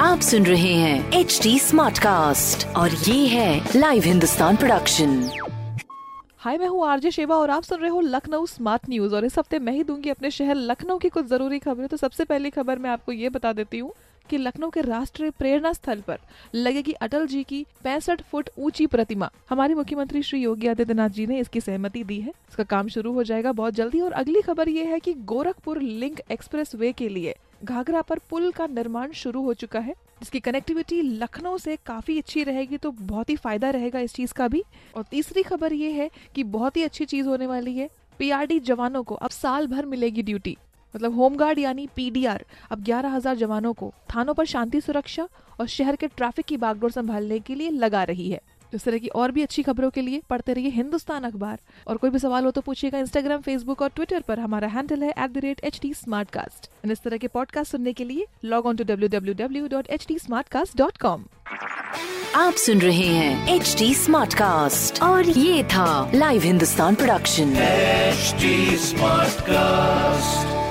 आप सुन रहे हैं एच डी स्मार्ट कास्ट और ये है लाइव हिंदुस्तान प्रोडक्शन हाय, मैं हूँ आरजे शेवा और आप सुन रहे हो लखनऊ स्मार्ट न्यूज़ और इस हफ़्ते मैं ही दूँगी अपने शहर लखनऊ की कुछ ज़रूरी खबरें। तो सबसे पहली खबर मैं आपको ये बता देती हूँ कि लखनऊ के राष्ट्रीय प्रेरणा स्थल पर लगेगी अटल जी की पैंसठ फुट ऊँची प्रतिमा। हमारे मुख्यमंत्री श्री योगी आदित्यनाथ जी ने इसकी सहमति दी है। इसका काम शुरू हो जाएगा बहुत जल्दी और अगली खबर ये है कि गोरखपुर लिंक एक्सप्रेस के लिए घाघरा पर पुल का निर्माण शुरू हो चुका है, जिसकी कनेक्टिविटी लखनऊ से काफ़ी अच्छी रहेगी तो बहुत ही फ़ायदा रहेगा इस चीज़ का भी। और तीसरी खबर ये है कि बहुत ही अच्छी चीज़ होने वाली है। पीआरडी जवानों को अब साल भर मिलेगी ड्यूटी। मतलब होमगार्ड यानी पीडीआर अब 11000 जवानों को थानों पर शांति सुरक्षा और शहर के ट्रैफ़िक की बागडोर संभालने के लिए लगा रही है। इस तरह की और भी अच्छी खबरों के लिए पढ़ते रहिए हिंदुस्तान अखबार। और कोई भी सवाल हो तो पूछिएगा इंस्टाग्राम फेसबुक और ट्विटर पर। हमारा हैंडल है at the rate H T smart cast इस तरह के पॉडकास्ट सुनने के लिए log on to W W W dot H T smart cast dot com आप सुन रहे हैं एच डी स्मार्ट कास्ट और ये था live Hindustan production HD Smartcast.